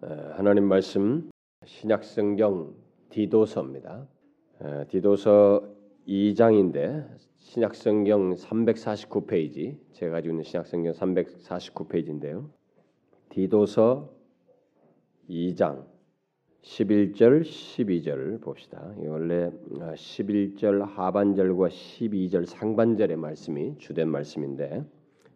하나님 말씀 신약성경 디도서입니다. 디도서 2장인데 신약성경 349페이지 제가 가지고 있는 신약성경 349페이지인데요. 디도서 2장 11절 12절 봅시다. 원래 11절 하반절과 12절 상반절의 말씀이 주된 말씀인데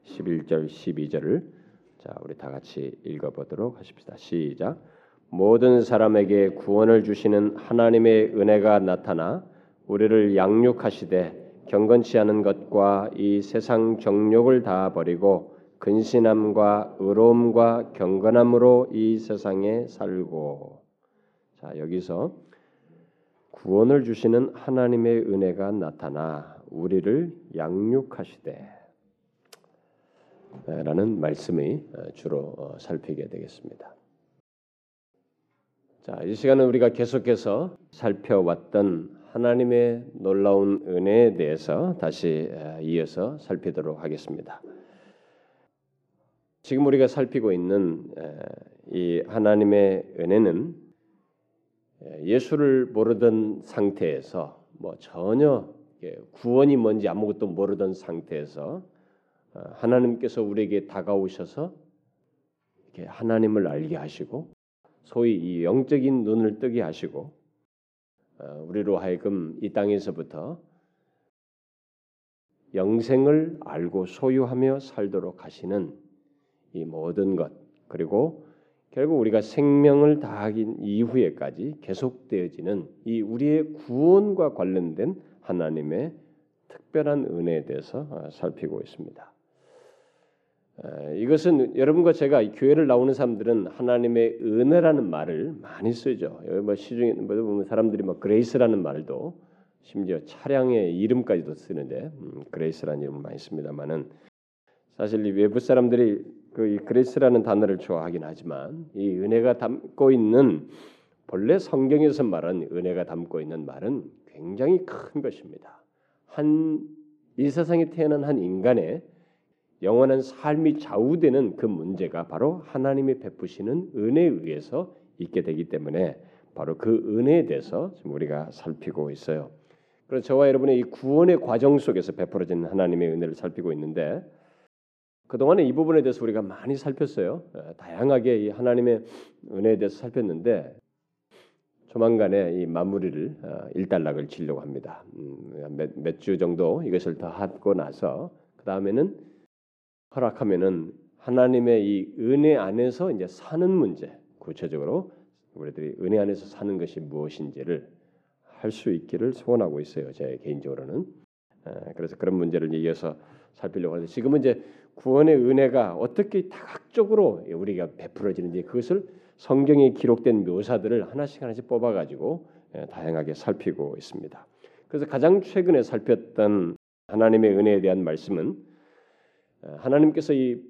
11절 12절을 자, 우리 다 같이 읽어 보도록 하십시다. 시작. 모든 사람에게 구원을 주시는 하나님의 은혜가 나타나 우리를 양육하시되 경건치 않은 것과 이 세상 정욕을 다 버리고 근신함과 의로움과 경건함으로 이 세상에 살고 자 여기서 구원을 주시는 하나님의 은혜가 나타나 우리를 양육하시되 라는 말씀이 어, 주로 어, 살피게 되겠습니다. 자, 이 시간은 우리가 계속해서 살펴왔던 하나님의 놀라운 은혜에 대해서 다시 어, 이어서 살피도록 하겠습니다. 지금 우리가 살피고 있는 이 하나님의 은혜는 예수를 모르던 상태에서 뭐 전혀 구원이 뭔지 아무것도 모르던 상태에서 어, 하나님께서 우리에게 다가오셔서 이렇게 하나님을 알게 하시고 소위 이 영적인 눈을 뜨게 하시고 어, 우리로 하여금 이 땅에서부터 영생을 알고 소유하며 살도록 하시는 이 모든 것 그리고 결국 우리가 생명을 다하긴 이후에까지 계속되어지는 이 우리의 구원과 관련된 하나님의 특별한 은혜에 대해서 어, 살피고 있습니다. 이것은 여러분과 제가 교회를 나오는 사람들은 하나님의 은혜라는 말을 많이 쓰죠. 여기 뭐 시중에 뭐 보면 사람들이 뭐 grace라는 말도 심지어 차량의 이름까지도 쓰는데 음, grace라는 이름을 많이 씁니다만은 사실 이 외부 사람들이 그 grace라는 단어를 좋아하긴 하지만 이 은혜가 담고 있는 본래 성경에서 말한 은혜가 담고 있는 말은 굉장히 큰 것입니다. 한 이 세상에 태어난 한 인간의 영원한 삶이 좌우되는 그 문제가 바로 하나님이 베푸시는 은혜에 의해서 있게 되기 때문에 바로 그 은혜에 대해서 우리가 살피고 있어요. 그래서 저와 여러분의 이 구원의 과정 속에서 베풀어진 하나님의 은혜를 살피고 있는데 그동안에 이 부분에 대해서 우리가 많이 살폈어요. 어, 다양하게 이 하나님의 은혜에 대해서 살폈는데 조만간에 이 마무리를 어, 일단락을 치려고 합니다. 음, 몇주 정도 이것을 더 하고 나서 그 다음에는 허락하면은 하나님의 이 은혜 안에서 이제 사는 문제 구체적으로 우리들이 은혜 안에서 사는 것이 무엇인지를 할 수 있기를 소원하고 있어요. 제 개인적으로는 그래서 그런 문제를 이어서 살피려고 하는데 지금은 이제 구원의 은혜가 어떻게 다각적으로 우리가 베풀어지는지 그것을 성경에 기록된 묘사들을 하나씩 하나씩 뽑아가지고 다양하게 살피고 있습니다. 그래서 가장 최근에 살폈던 하나님의 은혜에 대한 말씀은 하나님께서 이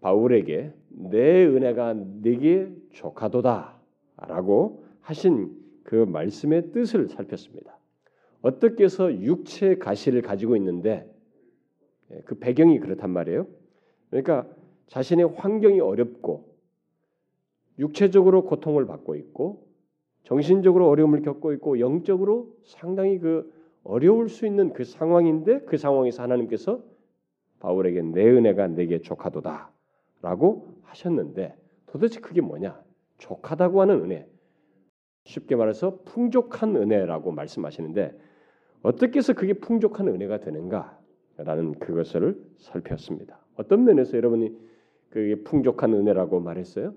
바울에게 내 은혜가 네게 족하도다라고 하신 그 말씀의 뜻을 살폈습니다. 어떻게 해서 육체의 가시를 가지고 있는데 예, 그 배경이 그렇단 말이에요. 그러니까 자신의 환경이 어렵고 육체적으로 고통을 받고 있고 정신적으로 어려움을 겪고 있고 영적으로 상당히 그 어려울 수 있는 그 상황인데 그 상황에서 하나님께서 바울에게 내 은혜가 내게 족하도다라고 하셨는데 도대체 그게 뭐냐? 족하다고 하는 은혜. 쉽게 말해서 풍족한 은혜라고 말씀하시는데 어떻게 해서 그게 풍족한 은혜가 되는가라는 그것을 살폈습니다. 어떤 면에서 여러분이 그게 풍족한 은혜라고 말했어요?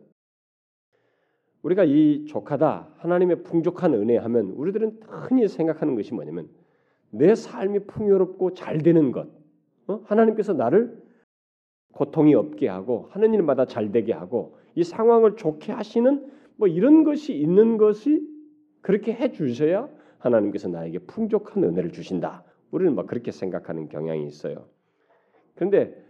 우리가 이 족하다 하나님의 풍족한 은혜 하면 우리들은 흔히 생각하는 것이 뭐냐면 내 삶이 풍요롭고 잘 되는 것 어? 하나님께서 나를 고통이 없게 하고 하는 일마다 잘 되게 하고 이 상황을 좋게 하시는 뭐 이런 것이 있는 것이 그렇게 해 주셔야 하나님께서 나에게 풍족한 은혜를 주신다. 우리는 막 그렇게 생각하는 경향이 있어요. 그런데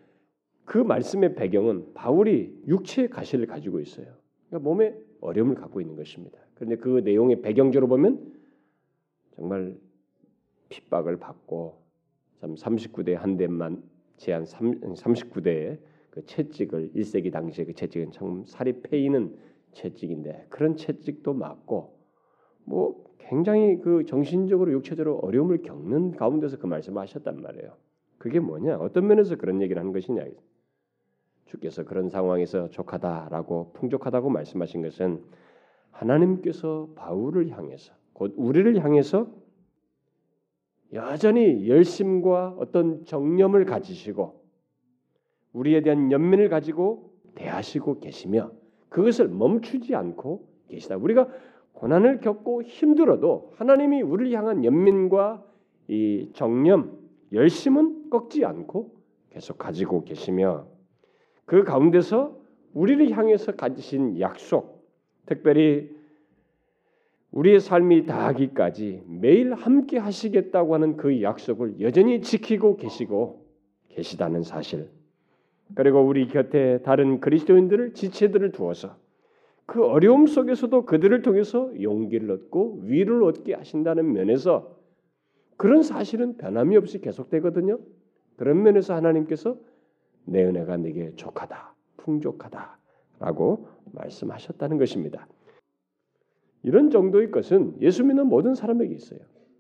그 말씀의 배경은 바울이 육체의 가시를 가지고 있어요. 그러니까 몸에 어려움을 갖고 있는 것입니다. 그런데 그 내용의 배경적으로 보면 정말 핍박을 받고 참 39대 한 대만 제한 39대의 그 채찍을 1세기 당시의 그 채찍은 참 살이 패이는 채찍인데 그런 채찍도 맞고 뭐 굉장히 그 정신적으로 육체적으로 어려움을 겪는 가운데서 그 말씀을 하셨단 말이에요. 그게 뭐냐? 어떤 면에서 그런 얘기를 하는 것이냐? 주께서 그런 상황에서 족하다라고 풍족하다고 말씀하신 것은 하나님께서 바울을 향해서 곧 우리를 향해서 여전히 열심과 어떤 정념을 가지시고 우리에 대한 연민을 가지고 대하시고 계시며 그것을 멈추지 않고 계시다. 우리가 고난을 겪고 힘들어도 하나님이 우리를 향한 연민과 이 정념, 열심은 꺾지 않고 계속 가지고 계시며 그 가운데서 우리를 향해서 가지신 약속, 특별히 우리의 삶이 다하기까지 매일 함께 하시겠다고 하는 그 약속을 여전히 지키고 계시고 계시다는 사실. 그리고 우리 곁에 다른 그리스도인들을 지체들을 두어서 그 어려움 속에서도 그들을 통해서 용기를 얻고 위를 얻게 하신다는 면에서 그런 사실은 변함이 없이 계속되거든요. 그런 면에서 하나님께서 내 은혜가 네게 족하다, 풍족하다라고 말씀하셨다는 것입니다. 이런 정도의 것은 예수 믿는 모든 사람에게 있어요.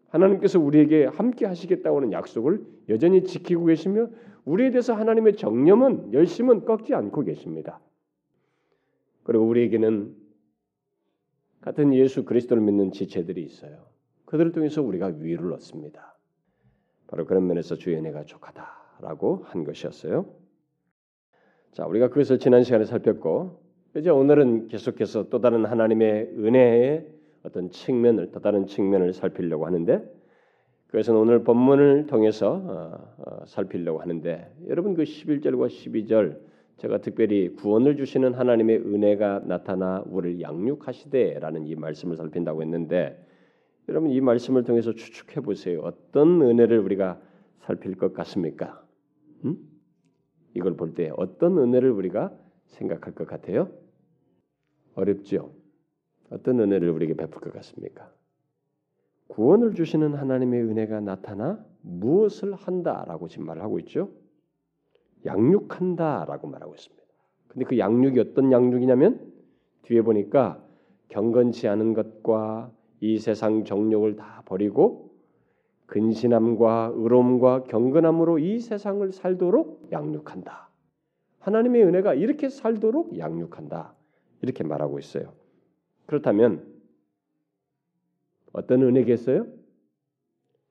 하나님께서 우리에게 함께 하시겠다고 하는 약속을 여전히 지키고 계시며 우리에 대해서 하나님의 정념은 열심은 꺾지 않고 계십니다. 그리고 우리에게는 같은 예수 그리스도를 믿는 지체들이 있어요. 그들을 통해서 우리가 위를 얻습니다. 바로 그런 면에서 주의 은혜가 족하다라고 한 것이었어요. 자, 우리가 그것을 지난 시간에 살폈고 이제 오늘은 계속해서 또 다른 하나님의 은혜의 어떤 측면을 또 다른 측면을 살피려고 하는데 그것은 오늘 본문을 통해서 어, 어, 살피려고 하는데 여러분 그 11절과 12절 제가 특별히 구원을 주시는 하나님의 은혜가 나타나 우리를 양육하시되라는 이 말씀을 살핀다고 했는데 여러분 이 말씀을 통해서 추측해 보세요. 어떤 은혜를 우리가 살필 것 같습니까? 음? 이걸 볼 때 어떤 은혜를 우리가 생각할 것 같아요? 어렵죠. 어떤 은혜를 우리에게 베풀 것 같습니까? 구원을 주시는 하나님의 은혜가 나타나 무엇을 한다라고 지금 말을 하고 있죠. 양육한다라고 말하고 있습니다. 근데 그 양육이 어떤 양육이냐면 뒤에 보니까 경건치 않은 것과 이 세상 정욕을 다 버리고 근신함과 의로움과 경건함으로 이 세상을 살도록 양육한다. 하나님의 은혜가 이렇게 살도록 양육한다. 이렇게 말하고 있어요. 그렇다면 어떤 은혜겠어요?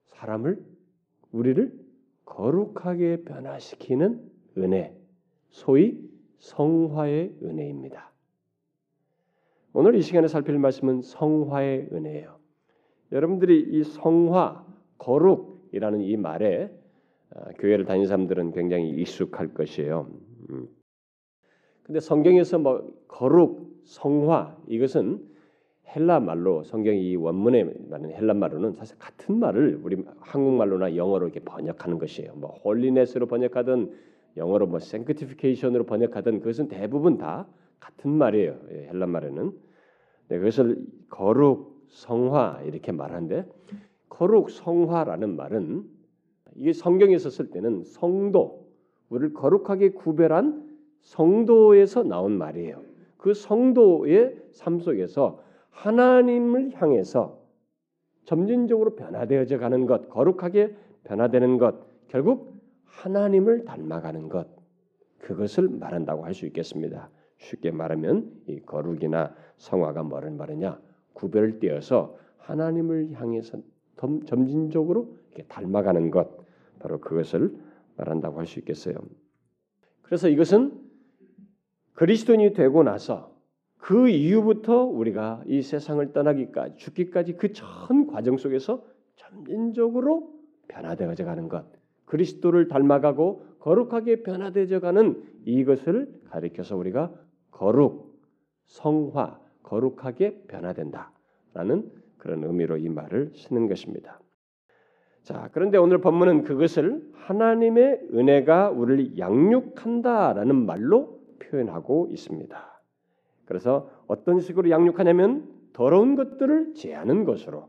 사람을 우리를 거룩하게 변화시키는 은혜, 소위 성화의 은혜입니다. 오늘 이 시간에 살필 말씀은 성화의 은혜예요. 여러분들이 이 성화, 거룩이라는 이 말에 어, 교회를 다니는 사람들은 굉장히 익숙할 것이에요. 음. 근데 성경에서 뭐 거룩, 성화 이것은 헬라 말로 성경이 이 원문에 말하는 헬라 말로는 사실 같은 말을 우리 한국말로나 영어로 이렇게 번역하는 것이에요. 뭐 홀리네스로 번역하든 영어로 뭐 sanctification으로 번역하든 그것은 대부분 다 같은 말이에요. 예, 헬라 말에는 네, 그것을 거룩, 성화 이렇게 말하는데 거룩, 성화라는 말은 이게 성경에서 쓸 때는 성도, 우리를 거룩하게 구별한 성도에서 나온 말이에요. 그 성도의 삶 속에서 하나님을 향해서 점진적으로 변화되어져 가는 것, 거룩하게 변화되는 것, 결국 하나님을 닮아가는 것, 그것을 말한다고 할 수 있겠습니다. 쉽게 말하면 이 거룩이나 성화가 뭐를 말하냐? 구별되어서 하나님을 향해서 점진적으로 닮아가는 것, 바로 그것을 말한다고 할 수 있겠어요. 그래서 이것은 그리스도인이 되고 나서 그 이후부터 우리가 이 세상을 떠나기까지 죽기까지 그 전 과정 속에서 점진적으로 변화되어 가는 것, 그리스도를 닮아가고 거룩하게 변화되어 가는 이것을 가리켜서 우리가 거룩, 성화, 거룩하게 변화된다라는 그런 의미로 이 말을 쓰는 것입니다. 자, 그런데 오늘 본문은 그것을 하나님의 은혜가 우리를 양육한다라는 말로 표현하고 있습니다. 그래서 어떤 식으로 양육하냐면 더러운 것들을 제하는 것으로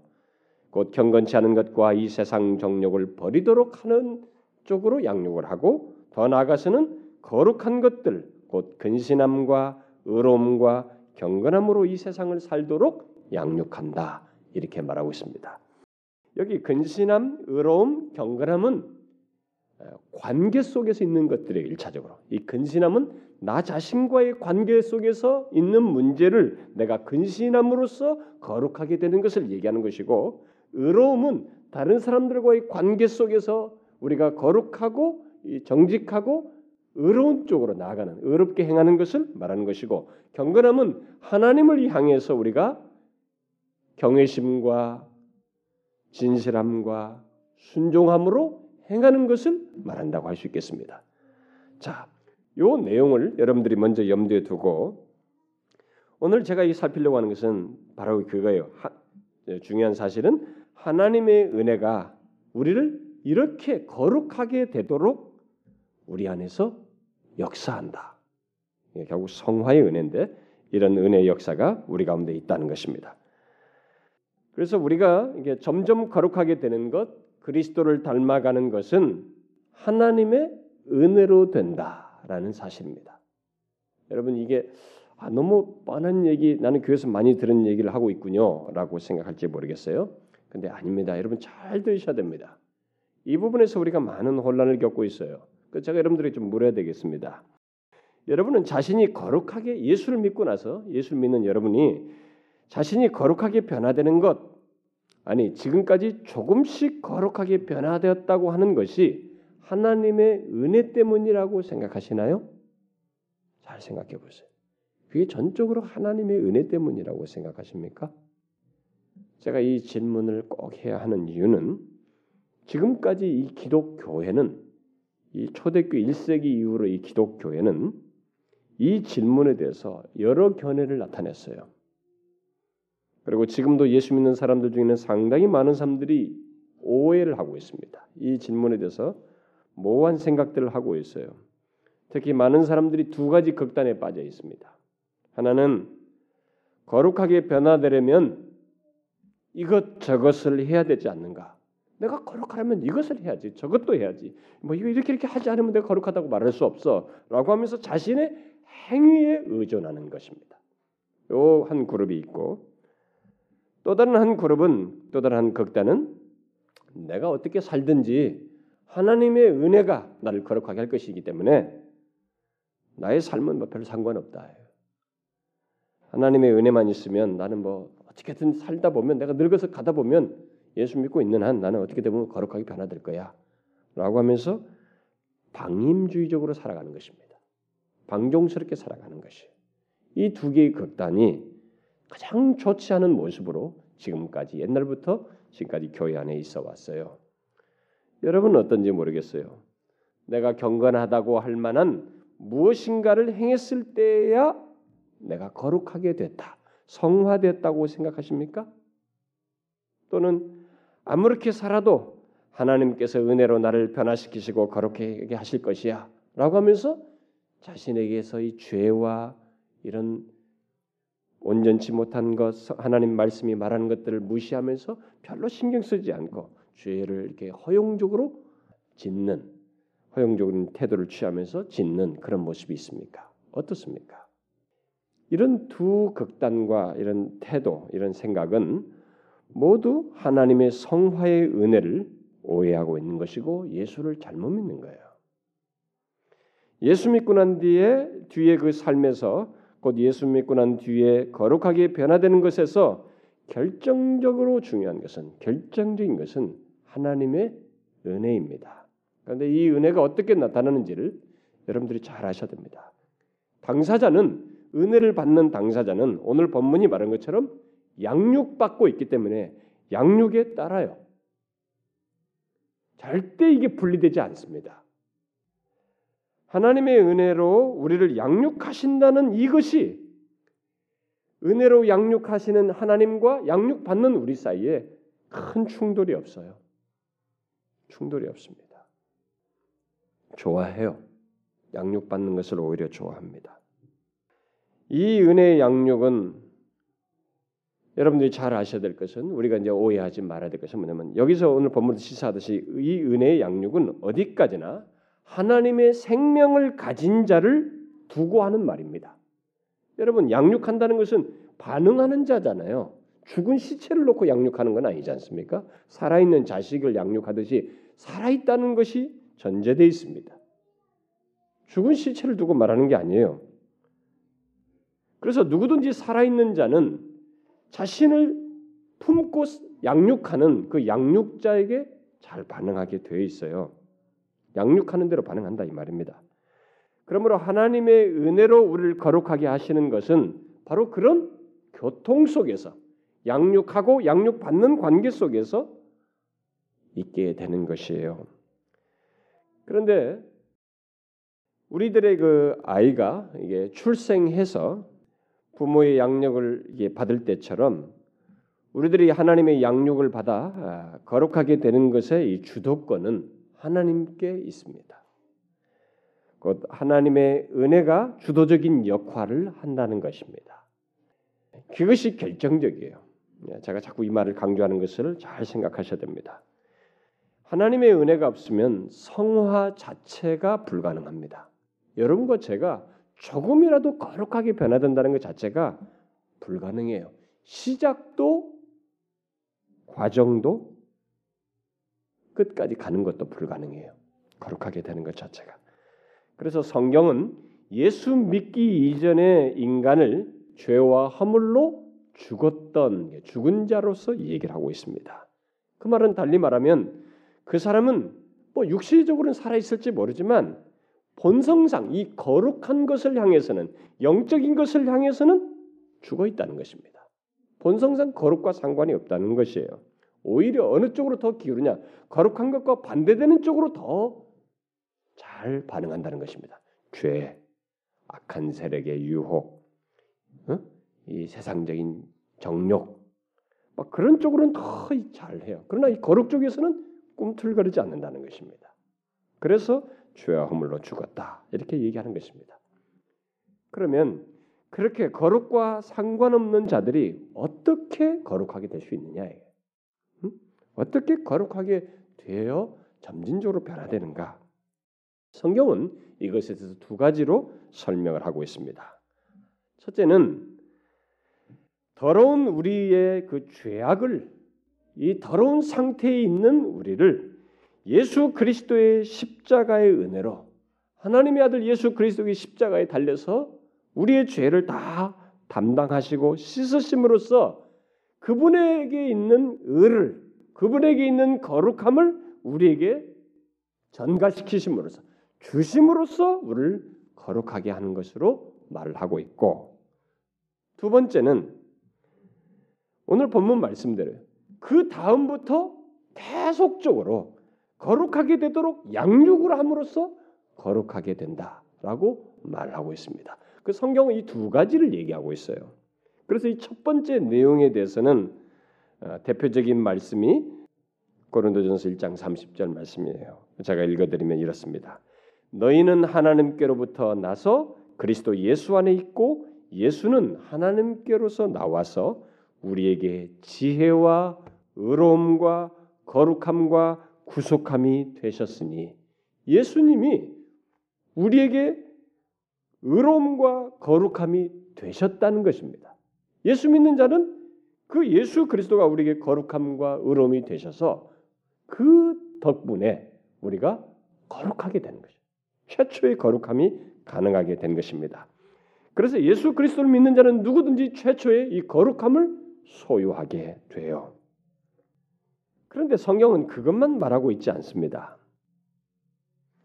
곧 경건치 않은 것과 이 세상 정욕을 버리도록 하는 쪽으로 양육을 하고 더 나아가서는 거룩한 것들 곧 근신함과 의로움과 경건함으로 이 세상을 살도록 양육한다. 이렇게 말하고 있습니다. 여기 근신함, 의로움, 경건함은 어, 관계 속에서 있는 것들이에요. 일차적으로 이 근신함은 나 자신과의 관계 속에서 있는 문제를 내가 근신함으로써 거룩하게 되는 것을 얘기하는 것이고 의로움은 다른 사람들과의 관계 속에서 우리가 거룩하고 정직하고 의로운 쪽으로 나아가는 의롭게 행하는 것을 말하는 것이고 경건함은 하나님을 향해서 우리가 경외심과 진실함과 순종함으로 행하는 것을 말한다고 할 수 있겠습니다. 자, 요 내용을 여러분들이 먼저 염두에 두고 오늘 제가 이 살피려고 하는 것은 바로 그거예요. 하, 예, 중요한 사실은 하나님의 은혜가 우리를 이렇게 거룩하게 되도록 우리 안에서 역사한다. 결국 성화의 은혜인데 이런 은혜의 역사가 우리 가운데 있다는 것입니다. 그래서 우리가 이게 점점 거룩하게 되는 것, 그리스도를 닮아가는 것은 하나님의 은혜로 된다라는 사실입니다. 여러분 이게 아, 너무 뻔한 얘기 나는 교회에서 많이 들은 얘기를 하고 있군요라고 생각할지 모르겠어요. 근데 아닙니다. 여러분 잘 들으셔야 됩니다. 이 부분에서 우리가 많은 혼란을 겪고 있어요. 그 제가 여러분들에게 좀 물어야 되겠습니다. 여러분은 자신이 거룩하게 예수를 믿고 나서 예수를 믿는 여러분이 자신이 거룩하게 변화되는 것 아니 지금까지 조금씩 거룩하게 변화되었다고 하는 것이 하나님의 은혜 때문이라고 생각하시나요? 잘 생각해 보세요. 그게 전적으로 하나님의 은혜 때문이라고 생각하십니까? 제가 이 질문을 꼭 해야 하는 이유는 지금까지 이 기독교회는 이 초대교 1세기 이후로 이 기독교회는 이 질문에 대해서 여러 견해를 나타냈어요. 그리고 지금도 예수 믿는 사람들 중에는 상당히 많은 사람들이 오해를 하고 있습니다. 이 질문에 대해서 모호한 생각들을 하고 있어요. 특히 많은 사람들이 두 가지 극단에 빠져 있습니다. 하나는 거룩하게 변화되려면 이것 저것을 해야 되지 않는가? 내가 거룩하려면 이것을 해야지, 저것도 해야지. 뭐 이거 이렇게 이렇게 하지 않으면 내가 거룩하다고 말할 수 없어라고 하면서 자신의 행위에 의존하는 것입니다. 요 한 그룹이 있고 또 다른 한 그룹은 또 다른 한 극단은 내가 어떻게 살든지 하나님의 은혜가 나를 거룩하게 할 것이기 때문에 나의 삶은 뭐별 상관없다. 하나님의 은혜만 있으면 나는 뭐 어떻게든 살다 보면 내가 늙어서 가다 보면 예수 믿고 있는 한 나는 어떻게 되면 거룩하게 변화될 거야. 라고 하면서 방임주의적으로 살아가는 것입니다. 방종스럽게 살아가는 것이. 이 두 개의 극단이 가장 좋지 않은 모습으로 지금까지 옛날부터 지금까지 교회 안에 있어 왔어요. 여러분은 어떤지 모르겠어요. 내가 경건하다고 할 만한 무엇인가를 행했을 때야 내가 거룩하게 됐다. 성화됐다고 생각하십니까? 또는 아무렇게 살아도 하나님께서 은혜로 나를 변화시키시고 거룩하게 하실 것이야. 라고 하면서 자신에게서의 죄와 이런 온전치 못한 것, 하나님 말씀이 말하는 것들을 무시하면서 별로 신경 쓰지 않고 죄를 이렇게 허용적으로 짓는 허용적인 태도를 취하면서 짓는 그런 모습이 있습니까? 어떻습니까? 이런 두 극단과 이런 태도, 이런 생각은 모두 하나님의 성화의 은혜를 오해하고 있는 것이고 예수를 잘못 믿는 거예요. 예수 믿고 난 뒤에 뒤에 그 삶에서 곧 예수 믿고 난 뒤에 거룩하게 변화되는 것에서 결정적으로 중요한 것은 결정적인 것은 하나님의 은혜입니다. 그런데 이 은혜가 어떻게 나타나는지를 여러분들이 잘 아셔야 됩니다. 당사자는 은혜를 받는 당사자는 오늘 본문이 말한 것처럼 양육받고 있기 때문에 양육에 따라요. 절대 이게 분리되지 않습니다. 하나님의 은혜로 우리를 양육하신다는 이것이 은혜로 양육하시는 하나님과 양육받는 우리 사이에 큰 충돌이 없어요. 충돌이 없습니다. 좋아해요. 양육받는 것을 오히려 좋아합니다. 이 은혜의 양육은 여러분들이 잘 아셔야 될 것은 우리가 이제 오해하지 말아야 될 것은 뭐냐면 여기서 오늘 본문에서 시사하듯이 이 은혜의 양육은 어디까지나 하나님의 생명을 가진 자를 두고 하는 말입니다. 여러분 양육한다는 것은 반응하는 자잖아요. 죽은 시체를 놓고 양육하는 건 아니지 않습니까? 살아있는 자식을 양육하듯이 살아있다는 것이 전제되어 있습니다. 죽은 시체를 두고 말하는 게 아니에요. 그래서 누구든지 살아있는 자는 자신을 품고 양육하는 그 양육자에게 잘 반응하게 되어 있어요. 양육하는 대로 반응한다 이 말입니다. 그러므로 하나님의 은혜로 우리를 거룩하게 하시는 것은 바로 그런 교통 속에서 양육하고 양육받는 관계 속에서 있게 되는 것이에요. 그런데 우리들의 그 아이가 이게 출생해서 부모의 양육을 받을 때처럼 우리들이 하나님의 양육을 받아 아, 거룩하게 되는 것의 이 주도권은 하나님께 있습니다. 곧 하나님의 은혜가 주도적인 역할을 한다는 것입니다. 그것이 결정적이에요. 예, 제가 자꾸 이 말을 강조하는 것을 잘 생각하셔야 됩니다. 하나님의 은혜가 없으면 성화 자체가 불가능합니다. 여러분과 제가 조금이라도 거룩하게 변화된다는 것 자체가 불가능해요. 시작도 과정도 끝까지 가는 것도 불가능해요. 거룩하게 되는 것 자체가. 그래서 성경은 예수 믿기 이전의 인간을 죄와 허물로 죽었던 죽은 자로서 얘기를 하고 있습니다. 그 말은 달리 말하면 그 사람은 뭐 육시적으로는 살아 있을지 모르지만 본성상 이 거룩한 것을 향해서는 영적인 것을 향해서는 죽어 있다는 것입니다. 본성상 거룩과 상관이 없다는 것이에요. 오히려 어느 쪽으로 더 기울으냐? 거룩한 것과 반대되는 쪽으로 더 잘 반응한다는 것입니다. 죄, 악한 세력의 유혹, 어? 이 세상적인 정욕, 막 그런 쪽으로는 더 잘해요. 그러나 이 거룩 쪽에서는 꿈틀거리지 않는다는 것입니다. 그래서 죄와 허물로 죽었다 이렇게 얘기하는 것입니다. 그러면 그렇게 거룩과 상관없는 자들이 어떻게 거룩하게 될 수 있느냐예요. 음? 어떻게 거룩하게 되어 점진적으로 변화되는가? 성경은 이것에 대해서 두 가지로 설명을 하고 있습니다. 첫째는 더러운 우리의 그 죄악을 이 더러운 상태에 있는 우리를 예수 그리스도의 십자가의 은혜로 하나님의 아들 예수 그리스도의 십자가에 달려서 우리의 죄를 다 담당하시고 씻으심으로써 그분에게 있는 의를 그분에게 있는 거룩함을 우리에게 전가시키심으로써 주심으로써 우리를 거룩하게 하는 것으로 말을 하고 있고 두 번째는 오늘 본문 말씀대로 그 다음부터 계속적으로 거룩하게 되도록 양육을 함으로써 거룩하게 된다라고 말하고 있습니다. 그 성경은 이 두 가지를 얘기하고 있어요. 그래서 이 첫 번째 내용에 대해서는 어, 대표적인 말씀이 고린도전서 1장 30절 말씀이에요. 제가 읽어드리면 이렇습니다. 너희는 하나님께로부터 나서 그리스도 예수 안에 있고 예수는 하나님께로서 나와서 우리에게 지혜와 의로움과 거룩함과 구속함이 되셨으니 예수님이 우리에게 의로움과 거룩함이 되셨다는 것입니다. 예수 믿는 자는 그 예수 그리스도가 우리에게 거룩함과 의로움이 되셔서 그 덕분에 우리가 거룩하게 되는 것이죠. 최초의 거룩함이 가능하게 된 것입니다. 그래서 예수 그리스도를 믿는 자는 누구든지 최초의 이 거룩함을 소유하게 돼요. 그런데 성경은 그것만 말하고 있지 않습니다.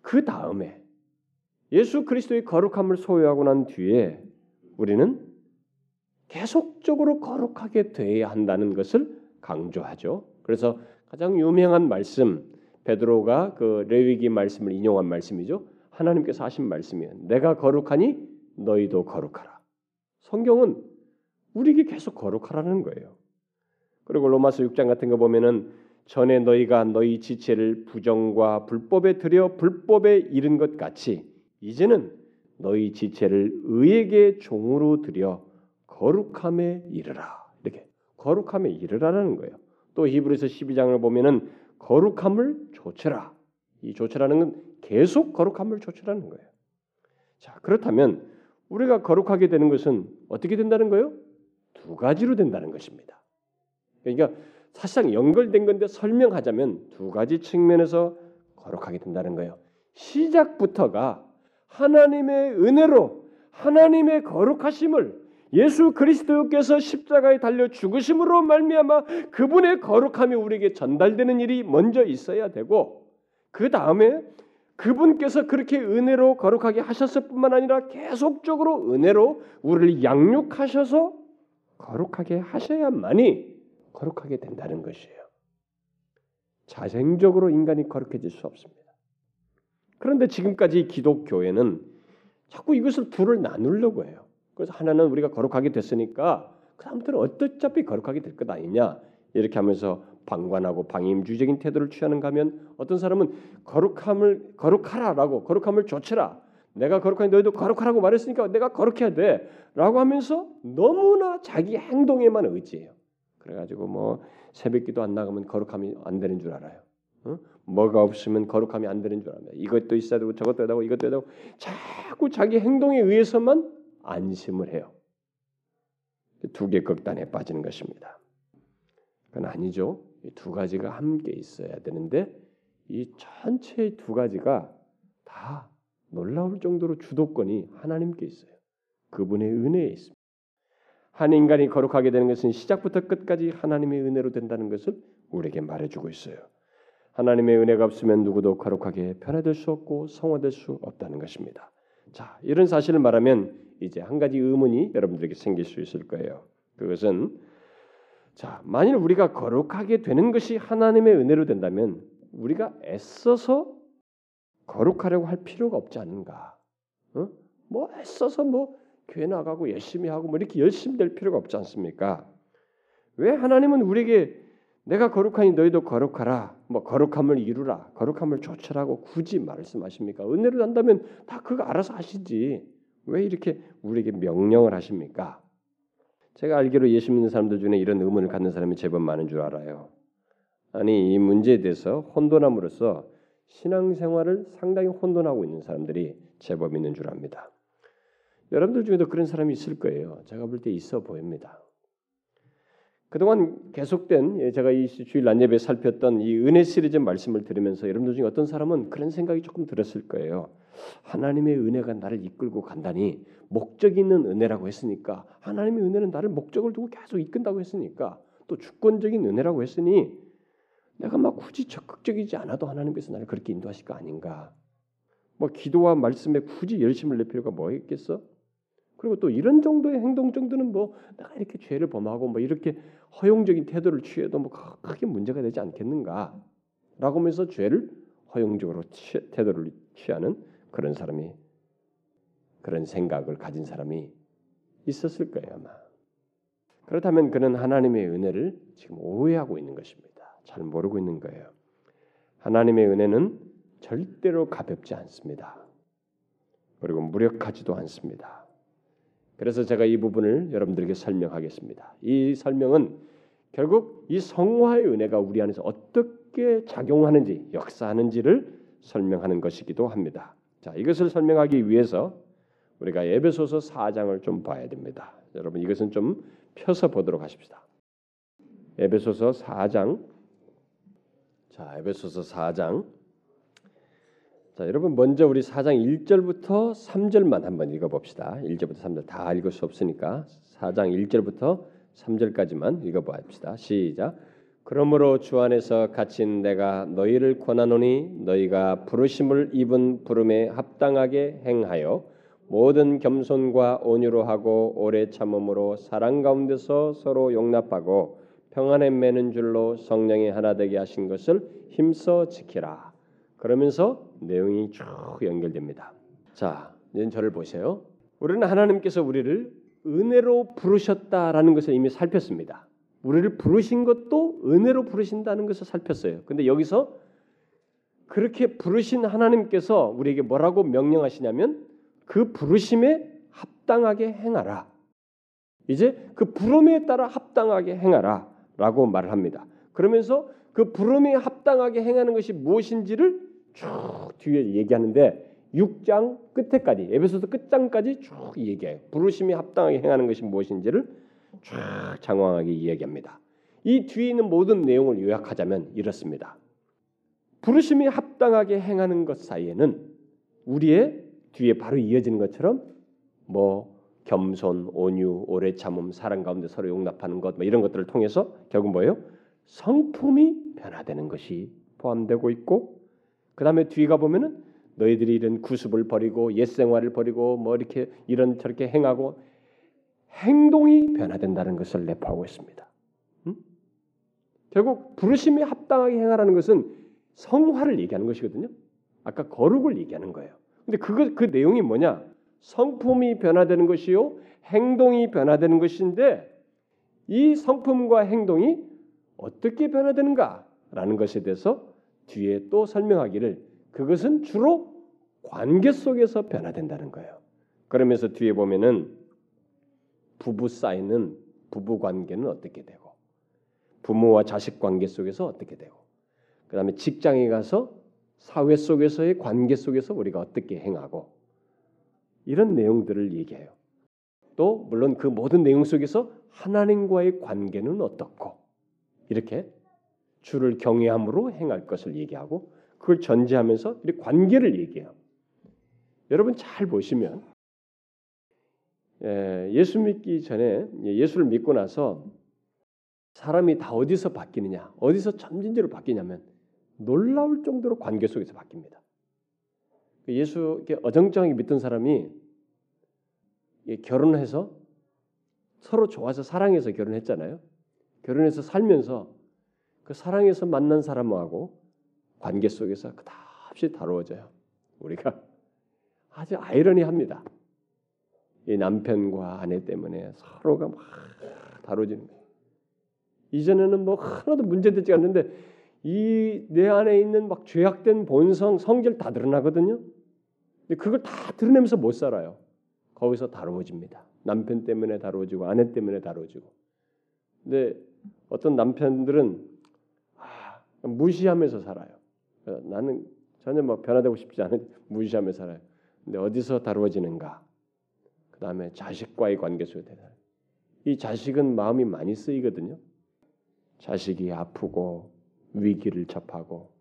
그 다음에 예수 그리스도의 거룩함을 소유하고 난 뒤에 우리는 계속 적으로 거룩하게 되어야 한다는 것을 강조하죠. 그래서 가장 유명한 말씀 베드로가 그 레위기 말씀을 인용한 말씀이죠. 하나님께서 하신 말씀이에요. 내가 거룩하니 너희도 거룩하라. 성경은 우리에게 계속 거룩하라는 거예요. 그리고 로마서 6장 같은 거 보면은 전에 너희가 너희 지체를 부정과 불법에 들여 불법에 이른 것 같이 이제는 너희 지체를 의에게 종으로 들여 거룩함에 이르라. 이렇게 거룩함에 이르라는 거예요. 또 히브리서 12장을 보면은 거룩함을 조처라. 이 조처라는 건 계속 거룩함을 조처라는 거예요. 자, 그렇다면 우리가 거룩하게 되는 것은 어떻게 된다는 거예요? 두 가지로 된다는 것입니다. 그러니까 사실상 연결된 건데 설명하자면 두 가지 측면에서 거룩하게 된다는 거예요. 시작부터가 하나님의 은혜로 하나님의 거룩하심을 예수 그리스도께서 십자가에 달려 죽으심으로 말미암아 그분의 거룩함이 우리에게 전달되는 일이 먼저 있어야 되고 그 다음에 그분께서 그렇게 은혜로 거룩하게 하셨을 뿐만 아니라 계속적으로 은혜로 우리를 양육하셔서 거룩하게 하셔야만이 거룩하게 된다는 것이에요. 자생적으로 인간이 거룩해질 수 없습니다. 그런데 지금까지 기독교회는 자꾸 이것을 둘을 나누려고 해요. 그래서 하나는 우리가 거룩하게 됐으니까 그 다음부터는 어차피 거룩하게 될 것 아니냐 이렇게 하면서 방관하고 방임주의적인 태도를 취하는가 하면 어떤 사람은 거룩함을 거룩하라라고 거룩함을 조치라 내가 거룩하니 너희도 거룩하라고 말했으니까 내가 거룩해야 돼라고 하면서 너무나 자기 행동에만 의지해요. 그래가지고 뭐 새벽기도 안 나가면 거룩함이 안 되는 줄 알아요. 어? 뭐가 없으면 거룩함이 안 되는 줄 알아요. 이것도 있어야 되고 저것도 해야 되고 이것도 해야 되고 자꾸 자기 행동에 의해서만 안심을 해요. 두 개 극단에 빠지는 것입니다. 그건 아니죠. 두 가지가 함께 있어야 되는데 이 전체의 두 가지가 다 놀라울 정도로 주도권이 하나님께 있어요. 그분의 은혜에 있습니다. 한 인간이 거룩하게 되는 것은 시작부터 끝까지 하나님의 은혜로 된다는 것을 우리에게 말해주고 있어요. 하나님의 은혜가 없으면 누구도 거룩하게 변화될 수 없고 성화될 수 없다는 것입니다. 자, 이런 사실을 말하면 이제 한 가지 의문이 여러분들에게 생길 수 있을 거예요. 그것은 자, 만일 우리가 거룩하게 되는 것이 하나님의 은혜로 된다면 우리가 애써서 거룩하려고 할 필요가 없지 않는가? 어? 뭐 애써서 뭐 교회 나가고 열심히 하고 뭐 이렇게 열심히 될 필요가 없지 않습니까? 왜 하나님은 우리에게 내가 거룩하니 너희도 거룩하라, 뭐 거룩함을 이루라, 거룩함을 조철하고 굳이 말씀하십니까? 은혜를 한다면 다 그거 알아서 하시지. 왜 이렇게 우리에게 명령을 하십니까? 제가 알기로 예수 믿는 사람들 중에 이런 의문을 갖는 사람이 제법 많은 줄 알아요. 아니 이 문제에 대해서 혼돈함으로써 신앙생활을 상당히 혼돈하고 있는 사람들이 제법 있는 줄 압니다. 여러분들 중에도 그런 사람이 있을 거예요. 제가 볼 때 있어 보입니다. 그동안 계속된 예, 제가 이 주일 난예배 살폈던 이 은혜 시리즈 말씀을 들으면서 여러분들 중에 어떤 사람은 그런 생각이 조금 들었을 거예요. 하나님의 은혜가 나를 이끌고 간다니 목적 있는 은혜라고 했으니까 하나님의 은혜는 나를 목적을 두고 계속 이끈다고 했으니까 또 주권적인 은혜라고 했으니 내가 막 굳이 적극적이지 않아도 하나님께서 나를 그렇게 인도하실 거 아닌가? 뭐 기도와 말씀에 굳이 열심을 낼 필요가 뭐 있겠어? 그리고 또 이런 정도의 행동 정도는 뭐 내가 이렇게 죄를 범하고 뭐 이렇게 허용적인 태도를 취해도 뭐 크게 문제가 되지 않겠는가? 라고 하면서 죄를 허용적으로 취, 태도를 취하는 그런 사람이 그런 생각을 가진 사람이 있었을 거예요 아마. 그렇다면 그는 하나님의 은혜를 지금 오해하고 있는 것입니다. 잘 모르고 있는 거예요. 하나님의 은혜는 절대로 가볍지 않습니다. 그리고 무력하지도 않습니다. 그래서 제가 이 부분을 여러분들에게 설명하겠습니다. 이 설명은 결국 이 성화의 은혜가 우리 안에서 어떻게 작용하는지 역사하는지를 설명하는 것이기도 합니다. 자, 이것을 설명하기 위해서 우리가 에베소서 4장을 좀 봐야 됩니다. 여러분 이것은 좀 펴서 보도록 하십시다. 에베소서 4장 자, 에베소서 4장 자, 여러분 먼저 우리 4장 1절부터 3절만 한번 읽어 봅시다. 1절부터 3절 다 읽을 수 없으니까 4장 1절부터 3절까지만 읽어 봅시다. 시작. 그러므로 주 안에서 갇힌 내가 너희를 권하노니 너희가 부르심을 입은 부름에 합당하게 행하여 모든 겸손과 온유로 하고 오래 참음으로 사랑 가운데서 서로 용납하고 평안에 매는 줄로 성령이 하나 되게 하신 것을 힘써 지키라. 그러면서 내용이 쭉 연결됩니다. 자, 이제 저를 보세요. 우리는 하나님께서 우리를 은혜로 부르셨다라는 것을 이미 살폈습니다. 우리를 부르신 것도 은혜로 부르신다는 것을 살폈어요. 근데 여기서 그렇게 부르신 하나님께서 우리에게 뭐라고 명령하시냐면 그 부르심에 합당하게 행하라. 이제 그 부름에 따라 합당하게 행하라라고 말을 합니다. 그러면서 그 부름에 합당하게 행하는 것이 무엇인지를 쭉 뒤에 얘기하는데 6장 끝에까지 에베소서 끝장까지 쭉 얘기해요. 부르심이 합당하게 행하는 것이 무엇인지를 쭉 장황하게 이야기합니다. 이 뒤에 있는 모든 내용을 요약하자면 이렇습니다. 부르심이 합당하게 행하는 것 사이에는 우리의 뒤에 바로 이어지는 것처럼 뭐 겸손, 온유, 오래 참음, 사랑 가운데 서로 용납하는 것, 뭐 이런 것들을 통해서 결국 뭐예요? 성품이 변화되는 것이 포함되고 있고, 그 다음에 뒤가 보면은 너희들이 이런 구습을 버리고 옛 생활을 버리고 뭐 이렇게 이런 저렇게 행하고 행동이 변화된다는 것을 내포하고 있습니다. 음? 결국 부르심이 합당하게 행하라는 것은 성화를 얘기하는 것이거든요. 아까 거룩을 얘기하는 거예요. 근데 그거 그 내용이 뭐냐? 성품이 변화되는 것이요, 행동이 변화되는 것인데 이 성품과 행동이 어떻게 변화되는가라는 것에 대해서 뒤에 또 설명하기를 그것은 주로 관계 속에서 변화된다는 거예요. 그러면서 뒤에 보면은 부부 사이는 부부 관계는 어떻게 되고 부모와 자식 관계 속에서 어떻게 되고 그다음에 직장에 가서 사회 속에서의 관계 속에서 우리가 어떻게 행하고 이런 내용들을 얘기해요. 또 물론 그 모든 내용 속에서 하나님과의 관계는 어떻고 이렇게 주를 경외함으로 행할 것을 얘기하고 그걸 전제하면서 이 관계를 얘기해요. 여러분 잘 보시면 예, 예수 믿기 전에 예수를 믿고 나서 사람이 다 어디서 바뀌느냐, 어디서 점진적으로 바뀌냐면 놀라울 정도로 관계 속에서 바뀝니다. 예수 어정쩡하게 믿던 사람이 결혼해서 서로 좋아서 사랑해서 결혼했잖아요. 결혼해서 살면서 그 사랑해서 만난 사람하고 관계 속에서 그다없이 다루어져요. 우리가 아주 아이러니합니다. 이 남편과 아내 때문에 서로가 막 다뤄지는 거예요. 이전에는 뭐 하나도 문제되지 않는데 이 내 안에 있는 막 죄악된 본성, 성질 다 드러나거든요. 근데 그걸 다 드러내면서 못 살아요. 거기서 다루어집니다. 남편 때문에 다루어지고 아내 때문에 다루어지고. 근데 어떤 남편들은 아, 무시하면서 살아요. 나는 전혀 뭐 변화되고 싶지 않은 무시하며 살아요. 근데 어디서 다루어지는가? 그 다음에 자식과의 관계 속에 되는 이 자식은 마음이 많이 쓰이거든요. 자식이 아프고 위기를 접하고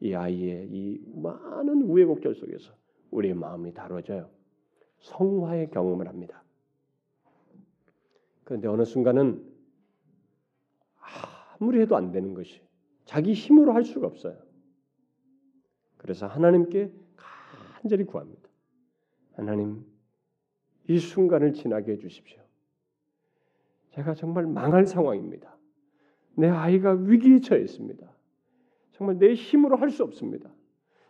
이 아이의 이 많은 우여곡절 속에서 우리의 마음이 다뤄져요. 성화의 경험을 합니다. 그런데 어느 순간은 아무리 해도 안 되는 것이 자기 힘으로 할 수가 없어요. 그래서 하나님께 간절히 구합니다. 하나님, 이 순간을 지나게 해 주십시오. 제가 정말 망할 상황입니다. 내 아이가 위기에 처해 있습니다. 정말 내 힘으로 할 수 없습니다.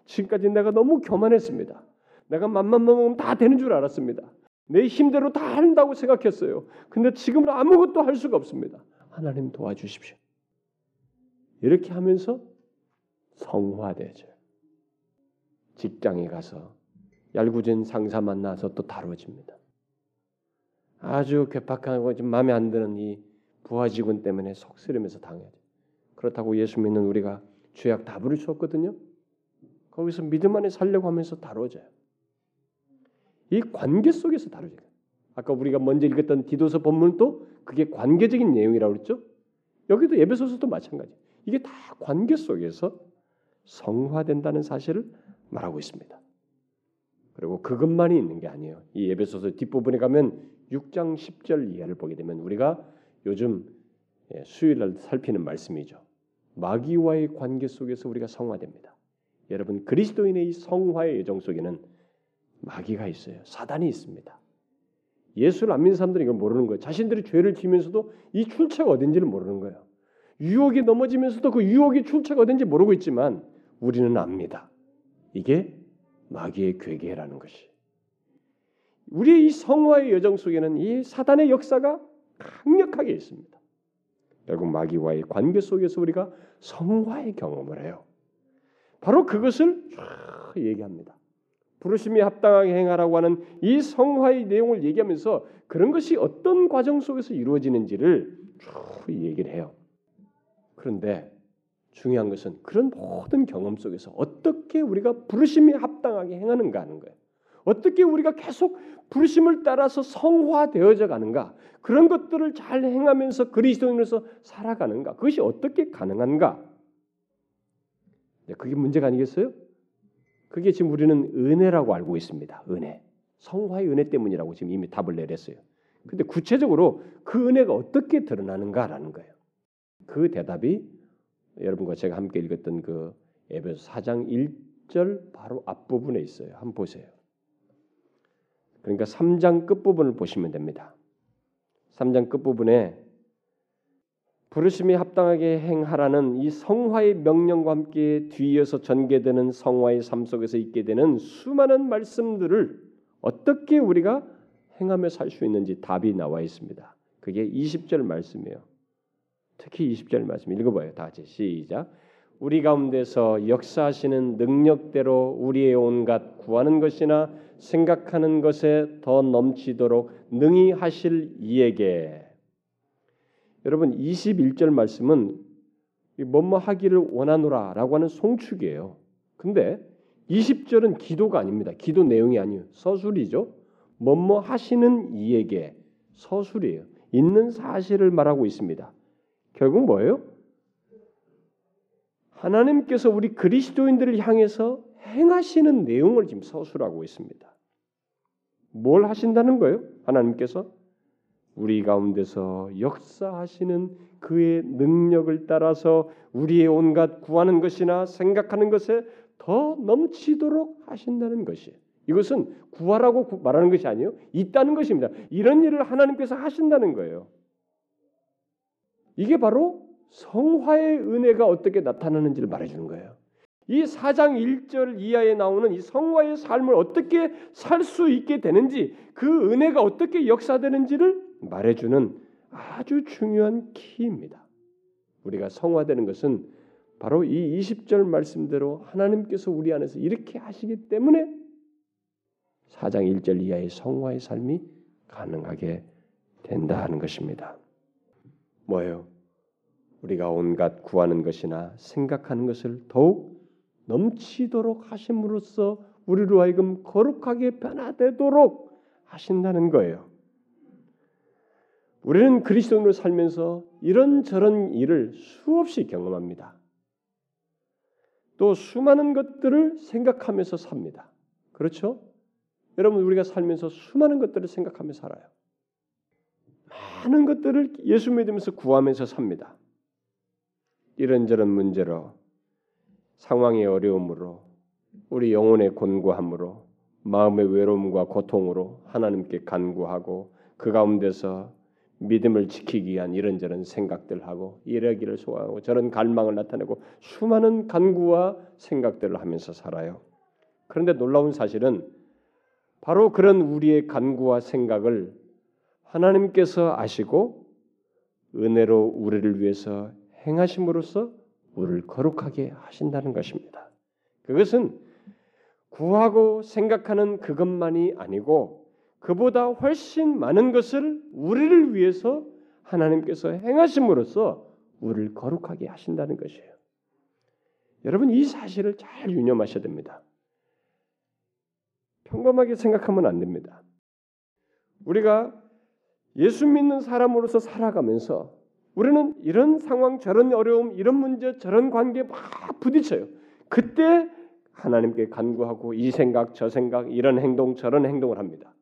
지금까지 내가 너무 교만했습니다. 내가 맘만 먹으면 다 되는 줄 알았습니다. 내 힘대로 다 한다고 생각했어요. 근데 지금은 아무것도 할 수가 없습니다. 하나님 도와주십시오. 이렇게 하면서 성화되죠. 직장에 가서 얄궂은 상사 만나서 또 다뤄집니다. 아주 괴팍하고 좀 마음에 안 드는 이 부하 직원 때문에 속쓰리면서 당해야 돼. 그렇다고 예수 믿는 우리가 죄악 다 부릴 수 없거든요. 거기서 믿음 안에 살려고 하면서 다뤄져요. 이 관계 속에서 다뤄져요. 아까 우리가 먼저 읽었던 디도서 본문도 그게 관계적인 내용이라고 그랬죠. 여기도 예배소서도 마찬가지. 이게 다 관계 속에서 성화된다는 사실을 말하고 있습니다. 그리고 그것만이 있는 게 아니에요. 이 에베소서 뒷부분에 가면 6장 10절 이하를 보게 되면 우리가 요즘 예, 수요일 날 살피는 말씀이죠. 마귀와의 관계 속에서 우리가 성화됩니다. 여러분 그리스도인의 이 성화의 예정 속에는 마귀가 있어요. 사단이 있습니다. 예수를 안 믿는 사람들은 이걸 모르는 거예요. 자신들이 죄를 지면서도 이 출처가 어딘지를 모르는 거예요. 유혹에 넘어지면서도 그 유혹의 출처가 어딘지 모르고 있지만 우리는 압니다. 이게 마귀의 괴계라는 것이. 우리의 이 성화의 여정 속에는 이 사단의 역사가 강력하게 있습니다. 결국 마귀와의 관계 속에서 우리가 성화의 경험을 해요. 바로 그것을 얘기합니다. 부르심이 합당하게 행하라고 하는 이 성화의 내용을 얘기하면서 그런 것이 어떤 과정 속에서 이루어지는지를 쭉 얘기를 해요. 그런데 중요한 것은 그런 모든 경험 속에서 어떻게 우리가 부르심에 합당하게 행하는가 하는 거예요. 어떻게 우리가 계속 부르심을 따라서 성화되어져 가는가? 그런 것들을 잘 행하면서 그리스도인으로서 살아가는가? 그것이 어떻게 가능한가? 네, 그게 문제가 아니겠어요? 그게 지금 우리는 은혜라고 알고 있습니다. 은혜. 성화의 은혜 때문이라고 지금 이미 답을 내렸어요. 근데 구체적으로 그 은혜가 어떻게 드러나는가라는 거예요. 그 대답이 여러분과 제가 함께 읽었던 그 에베소 4장 1절 바로 앞부분에 있어요. 한번 보세요. 그러니까 3장 끝부분을 보시면 됩니다. 3장 끝부분에 부르심이 합당하게 행하라는 이 성화의 명령과 함께 뒤이어서 전개되는 성화의 삶 속에서 있게 되는 수많은 말씀들을 어떻게 우리가 행하며 살 수 있는지 답이 나와 있습니다. 그게 20절 말씀이에요. 특히 20절 말씀 읽어봐요. 다 같이 시작. 우리 가운데서 역사하시는 능력대로 우리의 온갖 구하는 것이나 생각하는 것에 더 넘치도록 능히 하실 이에게 여러분 21절 말씀은 뭐뭐 하기를 원하노라라고 하는 송축이에요. 근데 20절은 기도가 아닙니다. 기도 내용이 아니에요. 서술이죠. 뭐뭐 하시는 이에게 서술이에요. 있는 사실을 말하고 있습니다. 결국 뭐예요? 하나님께서 우리 그리스도인들을 향해서 행하시는 내용을 지금 서술하고 있습니다. 뭘 하신다는 거예요? 하나님께서 우리 가운데서 역사하시는 그의 능력을 따라서 우리의 온갖 구하는 것이나 생각하는 것에 더 넘치도록 하신다는 것이 이것은 구하라고 말하는 것이 아니요 있다는 것입니다. 이런 일을 하나님께서 하신다는 거예요. 이게 바로 성화의 은혜가 어떻게 나타나는지를 말해주는 거예요. 이 4장 1절 이하에 나오는 이 성화의 삶을 어떻게 살 수 있게 되는지 그 은혜가 어떻게 역사되는지를 말해주는 아주 중요한 키입니다. 우리가 성화되는 것은 바로 이 20절 말씀대로 하나님께서 우리 안에서 이렇게 하시기 때문에 4장 1절 이하의 성화의 삶이 가능하게 된다 하는 것입니다. 뭐예요? 우리가 온갖 구하는 것이나 생각하는 것을 더욱 넘치도록 하심으로써 우리로 하여금 거룩하게 변화되도록 하신다는 거예요. 우리는 그리스도인으로 살면서 이런저런 일을 수없이 경험합니다. 또 수많은 것들을 생각하면서 삽니다. 그렇죠? 여러분 우리가 살면서 수많은 것들을 생각하며 살아요. 많은 것들을 예수 믿으면서 구하면서 삽니다. 이런저런 문제로 상황의 어려움으로 우리 영혼의 곤고함으로 마음의 외로움과 고통으로 하나님께 간구하고 그 가운데서 믿음을 지키기 위한 이런저런 생각들 하고 이러기를 소화하고 저런 갈망을 나타내고 수많은 간구와 생각들을 하면서 살아요. 그런데 놀라운 사실은 바로 그런 우리의 간구와 생각을 하나님께서 아시고 은혜로 우리를 위해서 행하심으로써 우리를 거룩하게 하신다는 것입니다. 그것은 구하고 생각하는 그것만이 아니고 그보다 훨씬 많은 것을 우리를 위해서 하나님께서 행하심으로써 우리를 거룩하게 하신다는 것이에요. 여러분 이 사실을 잘 유념하셔야 됩니다. 평범하게 생각하면 안 됩니다. 우리가 예수 믿는 사람으로서 살아가면서 우리는 이런 상황, 저런 어려움, 이런 문제, 저런 관계 막 부딪혀요. 그때 하나님께 간구하고 이 생각, 저 생각, 이런 행동, 저런 행동을 합니다.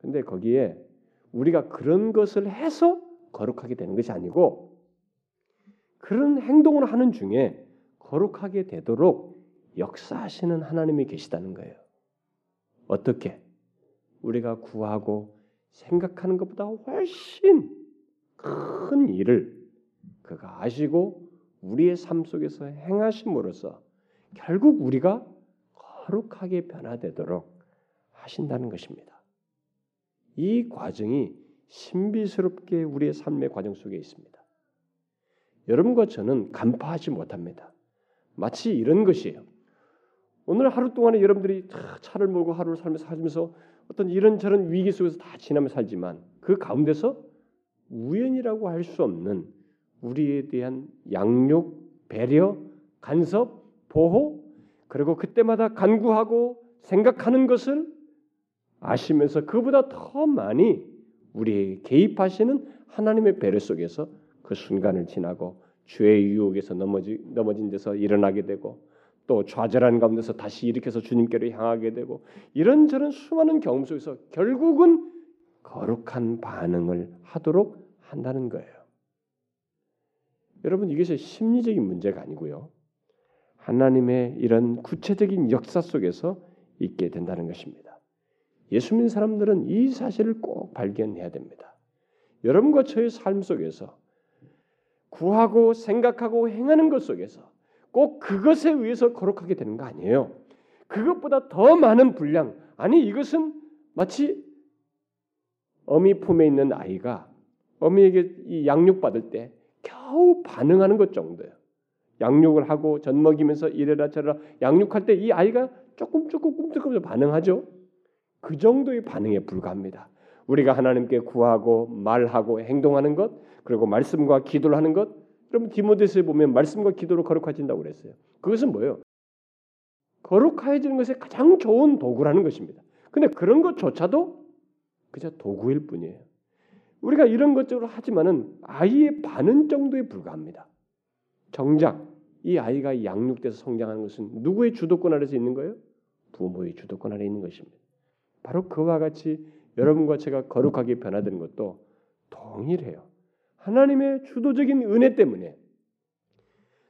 근데 거기에 우리가 그런 것을 해서 거룩하게 되는 것이 아니고 그런 행동을 하는 중에 거룩하게 되도록 역사하시는 하나님이 계시다는 거예요. 어떻게? 우리가 구하고 생각하는 것보다 훨씬 큰 일을 그가 아시고 우리의 삶 속에서 행하심으로써 결국 우리가 거룩하게 변화되도록 하신다는 것입니다. 이 과정이 신비스럽게 우리의 삶의 과정 속에 있습니다. 여러분과 저는 간파하지 못합니다. 마치 이런 것이에요. 오늘 하루 동안에 여러분들이 차를 몰고 하루를 살면서 살면서 어떤 이런저런 위기 속에서 다 지나며 살지만 그 가운데서 우연이라고 할 수 없는 우리에 대한 양육, 배려, 간섭, 보호, 그리고 그때마다 간구하고 생각하는 것을 아시면서 그보다 더 많이 우리에게 개입하시는 하나님의 배려 속에서 그 순간을 지나고 죄의 유혹에서 넘어지, 넘어진 데서 일어나게 되고 또 좌절한 가운데서 다시 일으켜서 주님께로 향하게 되고 이런저런 수많은 경험 속에서 결국은 거룩한 반응을 하도록 한다는 거예요. 여러분 이것이 심리적인 문제가 아니고요. 하나님의 이런 구체적인 역사 속에서 있게 된다는 것입니다. 예수 믿는 사람들은 이 사실을 꼭 발견해야 됩니다. 여러분과 저의 삶 속에서 구하고 생각하고 행하는 것 속에서 꼭 그것에 의해서 거룩하게 되는 거 아니에요. 그것보다 더 많은 분량 아니 이것은 마치 어미 품에 있는 아이가 어미에게 이 양육 받을 때 겨우 반응하는 것 정도예요. 양육을 하고 젖 먹이면서 이래라 저래라 양육할 때 이 아이가 조금 조금 꿈틀꿈틀 반응하죠. 그 정도의 반응에 불과합니다. 우리가 하나님께 구하고 말하고 행동하는 것 그리고 말씀과 기도를 하는 것 여러분 디모데서에 보면 말씀과 기도로 거룩해진다고 그랬어요. 그것은 뭐예요? 거룩해지는 것의 가장 좋은 도구라는 것입니다. 근데 그런 것조차도 그저 도구일 뿐이에요. 우리가 이런 것들을 하지만은 아이의 반응 정도에 불과합니다. 정작 이 아이가 양육돼서 성장하는 것은 누구의 주도권 아래서 있는 거예요? 부모의 주도권 아래 있는 것입니다. 바로 그와 같이 여러분과 제가 거룩하게 변화되는 것도 동일해요. 하나님의 주도적인 은혜 때문에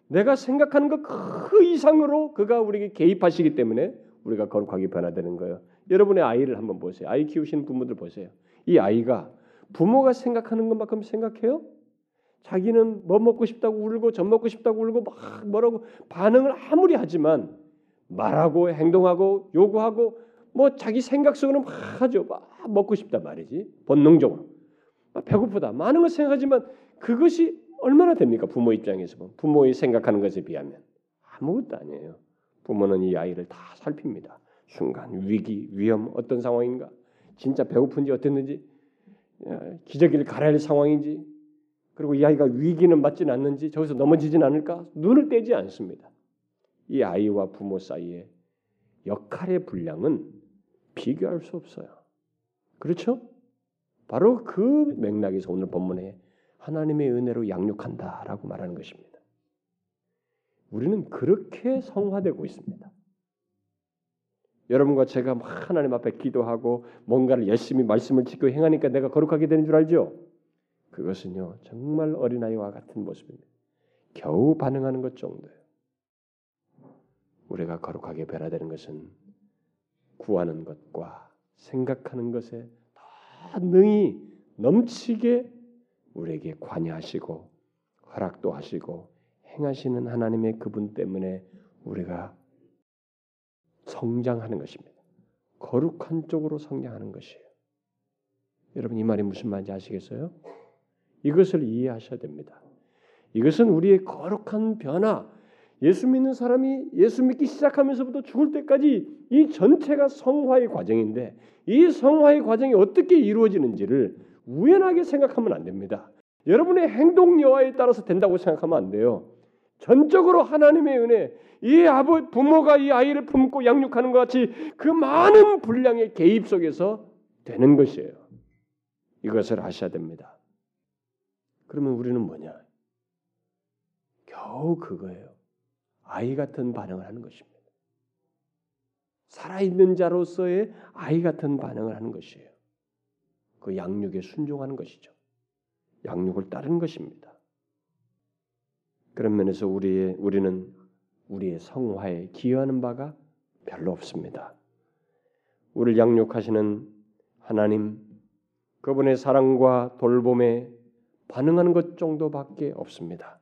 내가 생각하는 것 그 이상으로 그가 우리에게 개입하시기 때문에 우리가 거룩하게 변화되는 거예요. 여러분의 아이를 한번 보세요. 아이 키우시는 부모들 보세요. 이 아이가 부모가 생각하는 것만큼 생각해요? 자기는 뭐 먹고 싶다고 울고 젖 먹고 싶다고 울고 막 뭐라고 반응을 아무리 하지만 말하고 행동하고 요구하고 뭐 자기 생각 속으로는 막 하죠. 막 먹고 싶다 말이지. 본능적으로. 배고프다. 많은 걸 생각하지만 그것이 얼마나 됩니까? 부모 입장에서 보면. 부모의 생각하는 것에 비하면 아무것도 아니에요. 부모는 이 아이를 다 살핍니다. 순간 위기, 위험 어떤 상황인가? 진짜 배고픈지 어땠는지 기저귀를 갈아야 할 상황인지 그리고 이 아이가 위기는 맞지는 않는지 저기서 넘어지진 않을까 눈을 떼지 않습니다. 이 아이와 부모 사이에 역할의 분량은 비교할 수 없어요. 그렇죠? 바로 그 맥락에서 오늘 본문에 하나님의 은혜로 양육한다라고 말하는 것입니다. 우리는 그렇게 성화되고 있습니다. 여러분과 제가 막 하나님 앞에 기도하고 뭔가를 열심히 말씀을 지키고 행하니까 내가 거룩하게 되는 줄 알죠? 그것은요 정말 어린아이와 같은 모습입니다. 겨우 반응하는 것 정도예요. 우리가 거룩하게 변화되는 것은 구하는 것과 생각하는 것에 더 능히 넘치게 우리에게 관여하시고 허락도 하시고 행하시는 하나님의 그분 때문에 우리가 성장하는 것입니다. 거룩한 쪽으로 성장하는 것이에요. 여러분 이 말이 무슨 말인지 아시겠어요? 이것을 이해하셔야 됩니다. 이것은 우리의 거룩한 변화, 예수 믿는 사람이 예수 믿기 시작하면서부터 죽을 때까지 이 전체가 성화의 과정인데 이 성화의 과정이 어떻게 이루어지는지를 우연하게 생각하면 안 됩니다. 여러분의 행동 여하에 따라서 된다고 생각하면 안 돼요. 전적으로 하나님의 은혜, 이 아버 부모가 이 아이를 품고 양육하는 것 같이 그 많은 분량의 개입 속에서 되는 것이에요. 이것을 아셔야 됩니다. 그러면 우리는 뭐냐? 겨우 그거예요. 아이 같은 반응을 하는 것입니다. 살아있는 자로서의 아이 같은 반응을 하는 것이에요. 그 양육에 순종하는 것이죠. 양육을 따르는 것입니다. 그런 면에서 우리의 우리는 우리의 성화에 기여하는 바가 별로 없습니다. 우리를 양육하시는 하나님 그분의 사랑과 돌봄에 반응하는 것 정도밖에 없습니다.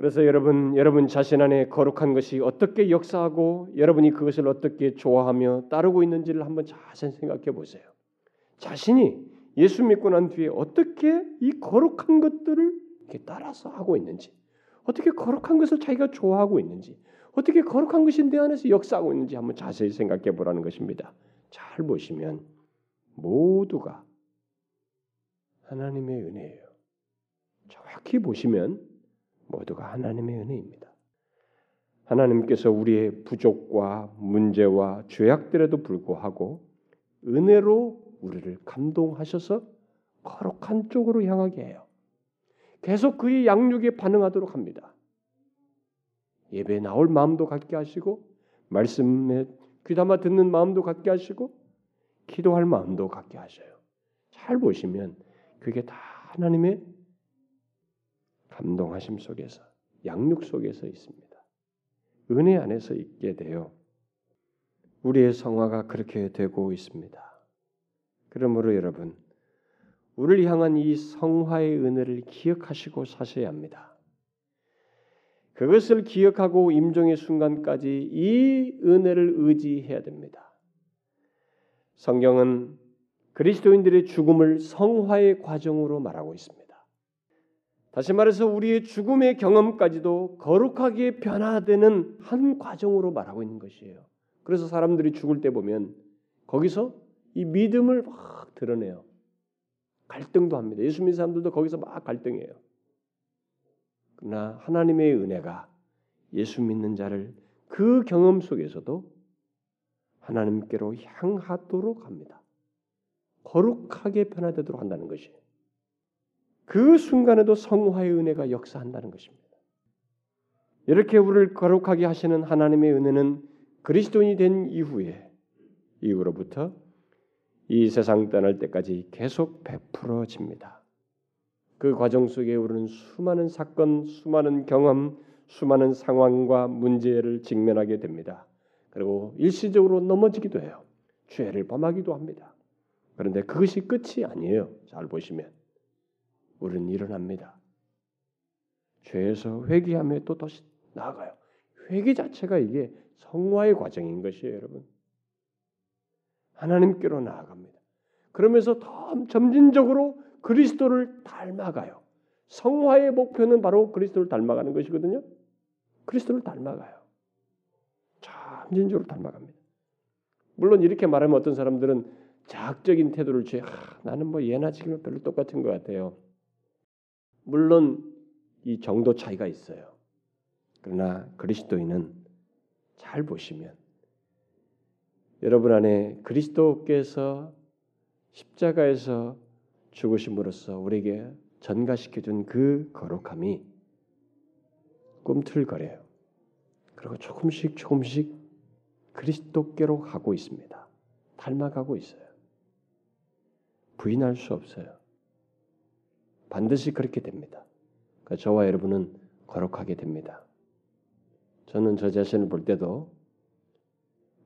그래서 여러분 여러분 자신 안에 거룩한 것이 어떻게 역사하고 여러분이 그것을 어떻게 좋아하며 따르고 있는지를 한번 자세히 생각해 보세요. 자신이 예수 믿고 난 뒤에 어떻게 이 거룩한 것들을 따라서 하고 있는지, 어떻게 거룩한 것을 자기가 좋아하고 있는지, 어떻게 거룩한 것이 내 안에서 역사하고 있는지 한번 자세히 생각해 보라는 것입니다. 잘 보시면 모두가 하나님의 은혜예요. 정확히 보시면 모두가 하나님의 은혜입니다. 하나님께서 우리의 부족과 문제와 죄악들에도 불구하고 은혜로 우리를 감동하셔서 거룩한 쪽으로 향하게 해요. 계속 그의 양육에 반응하도록 합니다. 예배 나올 마음도 갖게 하시고 말씀에 귀담아 듣는 마음도 갖게 하시고 기도할 마음도 갖게 하셔요. 잘 보시면 그게 다 하나님의 감동하심 속에서 양육 속에서 있습니다. 은혜 안에서 있게 돼요. 우리의 성화가 그렇게 되고 있습니다. 그러므로 여러분, 우리를 향한 이 성화의 은혜를 기억하시고 사셔야 합니다. 그것을 기억하고 임종의 순간까지 이 은혜를 의지해야 됩니다. 성경은 그리스도인들의 죽음을 성화의 과정으로 말하고 있습니다. 다시 말해서 우리의 죽음의 경험까지도 거룩하게 변화되는 한 과정으로 말하고 있는 것이에요. 그래서 사람들이 죽을 때 보면 거기서 이 믿음을 막 드러내요. 갈등도 합니다. 예수 믿는 사람들도 거기서 막 갈등해요. 그러나 하나님의 은혜가 예수 믿는 자를 그 경험 속에서도 하나님께로 향하도록 합니다. 거룩하게 변화되도록 한다는 것이에요. 그 순간에도 성화의 은혜가 역사한다는 것입니다. 이렇게 우리를 거룩하게 하시는 하나님의 은혜는 그리스도인이 된 이후에 이후로부터 이 세상 떠날 때까지 계속 베풀어집니다. 그 과정 속에 우리는 수많은 사건, 수많은 경험, 수많은 상황과 문제를 직면하게 됩니다. 그리고 일시적으로 넘어지기도 해요. 죄를 범하기도 합니다. 그런데 그것이 끝이 아니에요. 잘 보시면 우리는 일어납니다. 죄에서 회개하며 또 다시 나아가요. 회개 자체가 이게 성화의 과정인 것이에요, 여러분. 하나님께로 나아갑니다. 그러면서 더 점진적으로 그리스도를 닮아가요. 성화의 목표는 바로 그리스도를 닮아가는 것이거든요. 그리스도를 닮아가요. 점진적으로 닮아갑니다. 물론 이렇게 말하면 어떤 사람들은 자학적인 태도를 취해 아, 나는 뭐 예나 지금은 별로 똑같은 것 같아요. 물론 이 정도 차이가 있어요. 그러나 그리스도인은 잘 보시면 여러분 안에 그리스도께서 십자가에서 죽으심으로써 우리에게 전가시켜 준 그 거룩함이 꿈틀거려요. 그리고 조금씩 조금씩 그리스도께로 가고 있습니다. 닮아가고 있어요. 부인할 수 없어요. 반드시 그렇게 됩니다. 그러니까 저와 여러분은 거룩하게 됩니다. 저는 저 자신을 볼 때도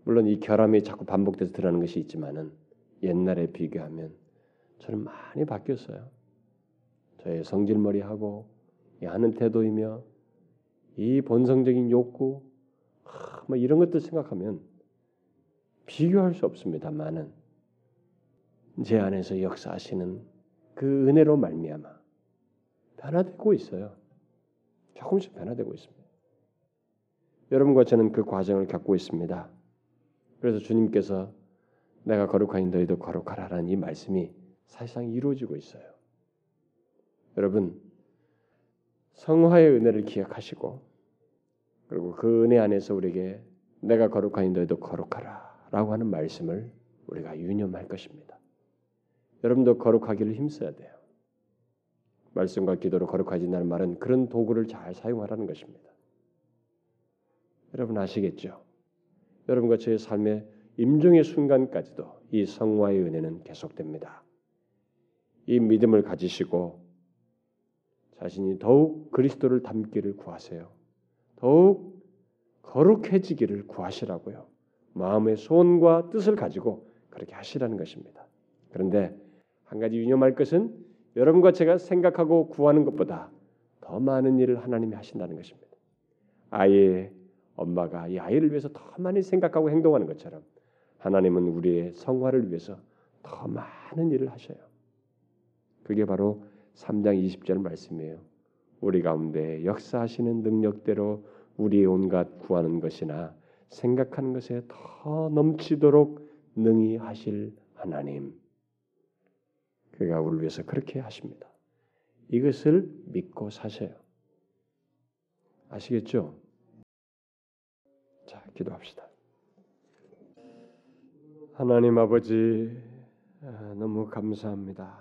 물론 이 결함이 자꾸 반복돼서 드러나는 것이 있지만은 옛날에 비교하면 저는 많이 바뀌었어요. 저의 성질머리하고 이 하는 태도이며 이 본성적인 욕구 뭐 이런 것들 생각하면 비교할 수 없습니다만은 제 안에서 역사하시는 그 은혜로 말미암아 변화되고 있어요. 조금씩 변화되고 있습니다. 여러분과 저는 그 과정을 겪고 있습니다. 그래서 주님께서 내가 거룩하니 너희도 거룩하라는 이 말씀이 사실상 이루어지고 있어요. 여러분 성화의 은혜를 기억하시고 그리고 그 은혜 안에서 우리에게 내가 거룩하니 너희도 거룩하라라고 하는 말씀을 우리가 유념할 것입니다. 여러분도 거룩하기를 힘써야 돼요. 말씀과 기도로 거룩하진다는 말은 그런 도구를 잘 사용하라는 것입니다. 여러분 아시겠죠? 여러분과 저의 삶의 임종의 순간까지도 이 성화의 은혜는 계속됩니다. 이 믿음을 가지시고 자신이 더욱 그리스도를 닮기를 구하세요. 더욱 거룩해지기를 구하시라고요. 마음의 소원과 뜻을 가지고 그렇게 하시라는 것입니다. 그런데 한 가지 유념할 것은 여러분과 제가 생각하고 구하는 것보다 더 많은 일을 하나님이 하신다는 것입니다. 아이의 엄마가 이 아이를 위해서 더 많이 생각하고 행동하는 것처럼 하나님은 우리의 성화를 위해서 더 많은 일을 하셔요. 그게 바로 3장 20절 말씀이에요. 우리 가운데 역사하시는 능력대로 우리의 온갖 구하는 것이나 생각하는 것에 더 넘치도록 능히 하실 하나님. 그가 우리를 위해서 그렇게 하십니다. 이것을 믿고 사세요. 아시겠죠? 자, 기도합시다. 하나님 아버지 아, 너무 감사합니다.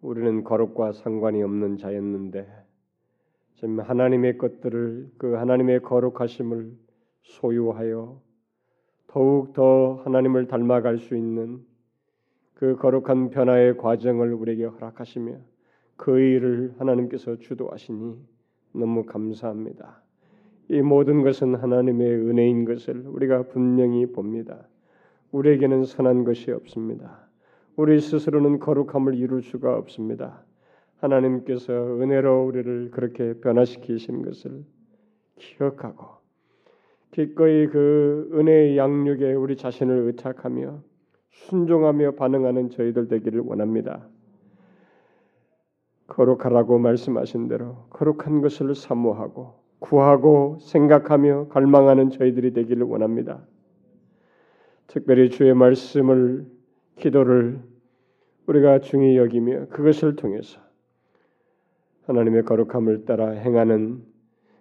우리는 거룩과 상관이 없는 자였는데 지금 하나님의 것들을 그 하나님의 거룩하심을 소유하여 더욱 더 하나님을 닮아갈 수 있는 그 거룩한 변화의 과정을 우리에게 허락하시며 그 일을 하나님께서 주도하시니 너무 감사합니다. 이 모든 것은 하나님의 은혜인 것을 우리가 분명히 봅니다. 우리에게는 선한 것이 없습니다. 우리 스스로는 거룩함을 이룰 수가 없습니다. 하나님께서 은혜로 우리를 그렇게 변화시키신 것을 기억하고 기꺼이 그 은혜의 양육에 우리 자신을 의탁하며 순종하며 반응하는 저희들 되기를 원합니다. 거룩하라고 말씀하신 대로 거룩한 것을 사모하고 구하고 생각하며 갈망하는 저희들이 되기를 원합니다. 특별히 주의 말씀을 기도를 우리가 중히 여기며 그것을 통해서 하나님의 거룩함을 따라 행하는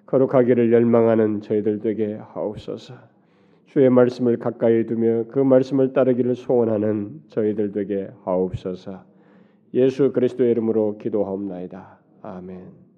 거룩하기를 열망하는 저희들 되게 하옵소서. 주의 말씀을 가까이 두며 그 말씀을 따르기를 소원하는 저희들 되게 하옵소서. 예수 그리스도의 이름으로 기도하옵나이다. 아멘.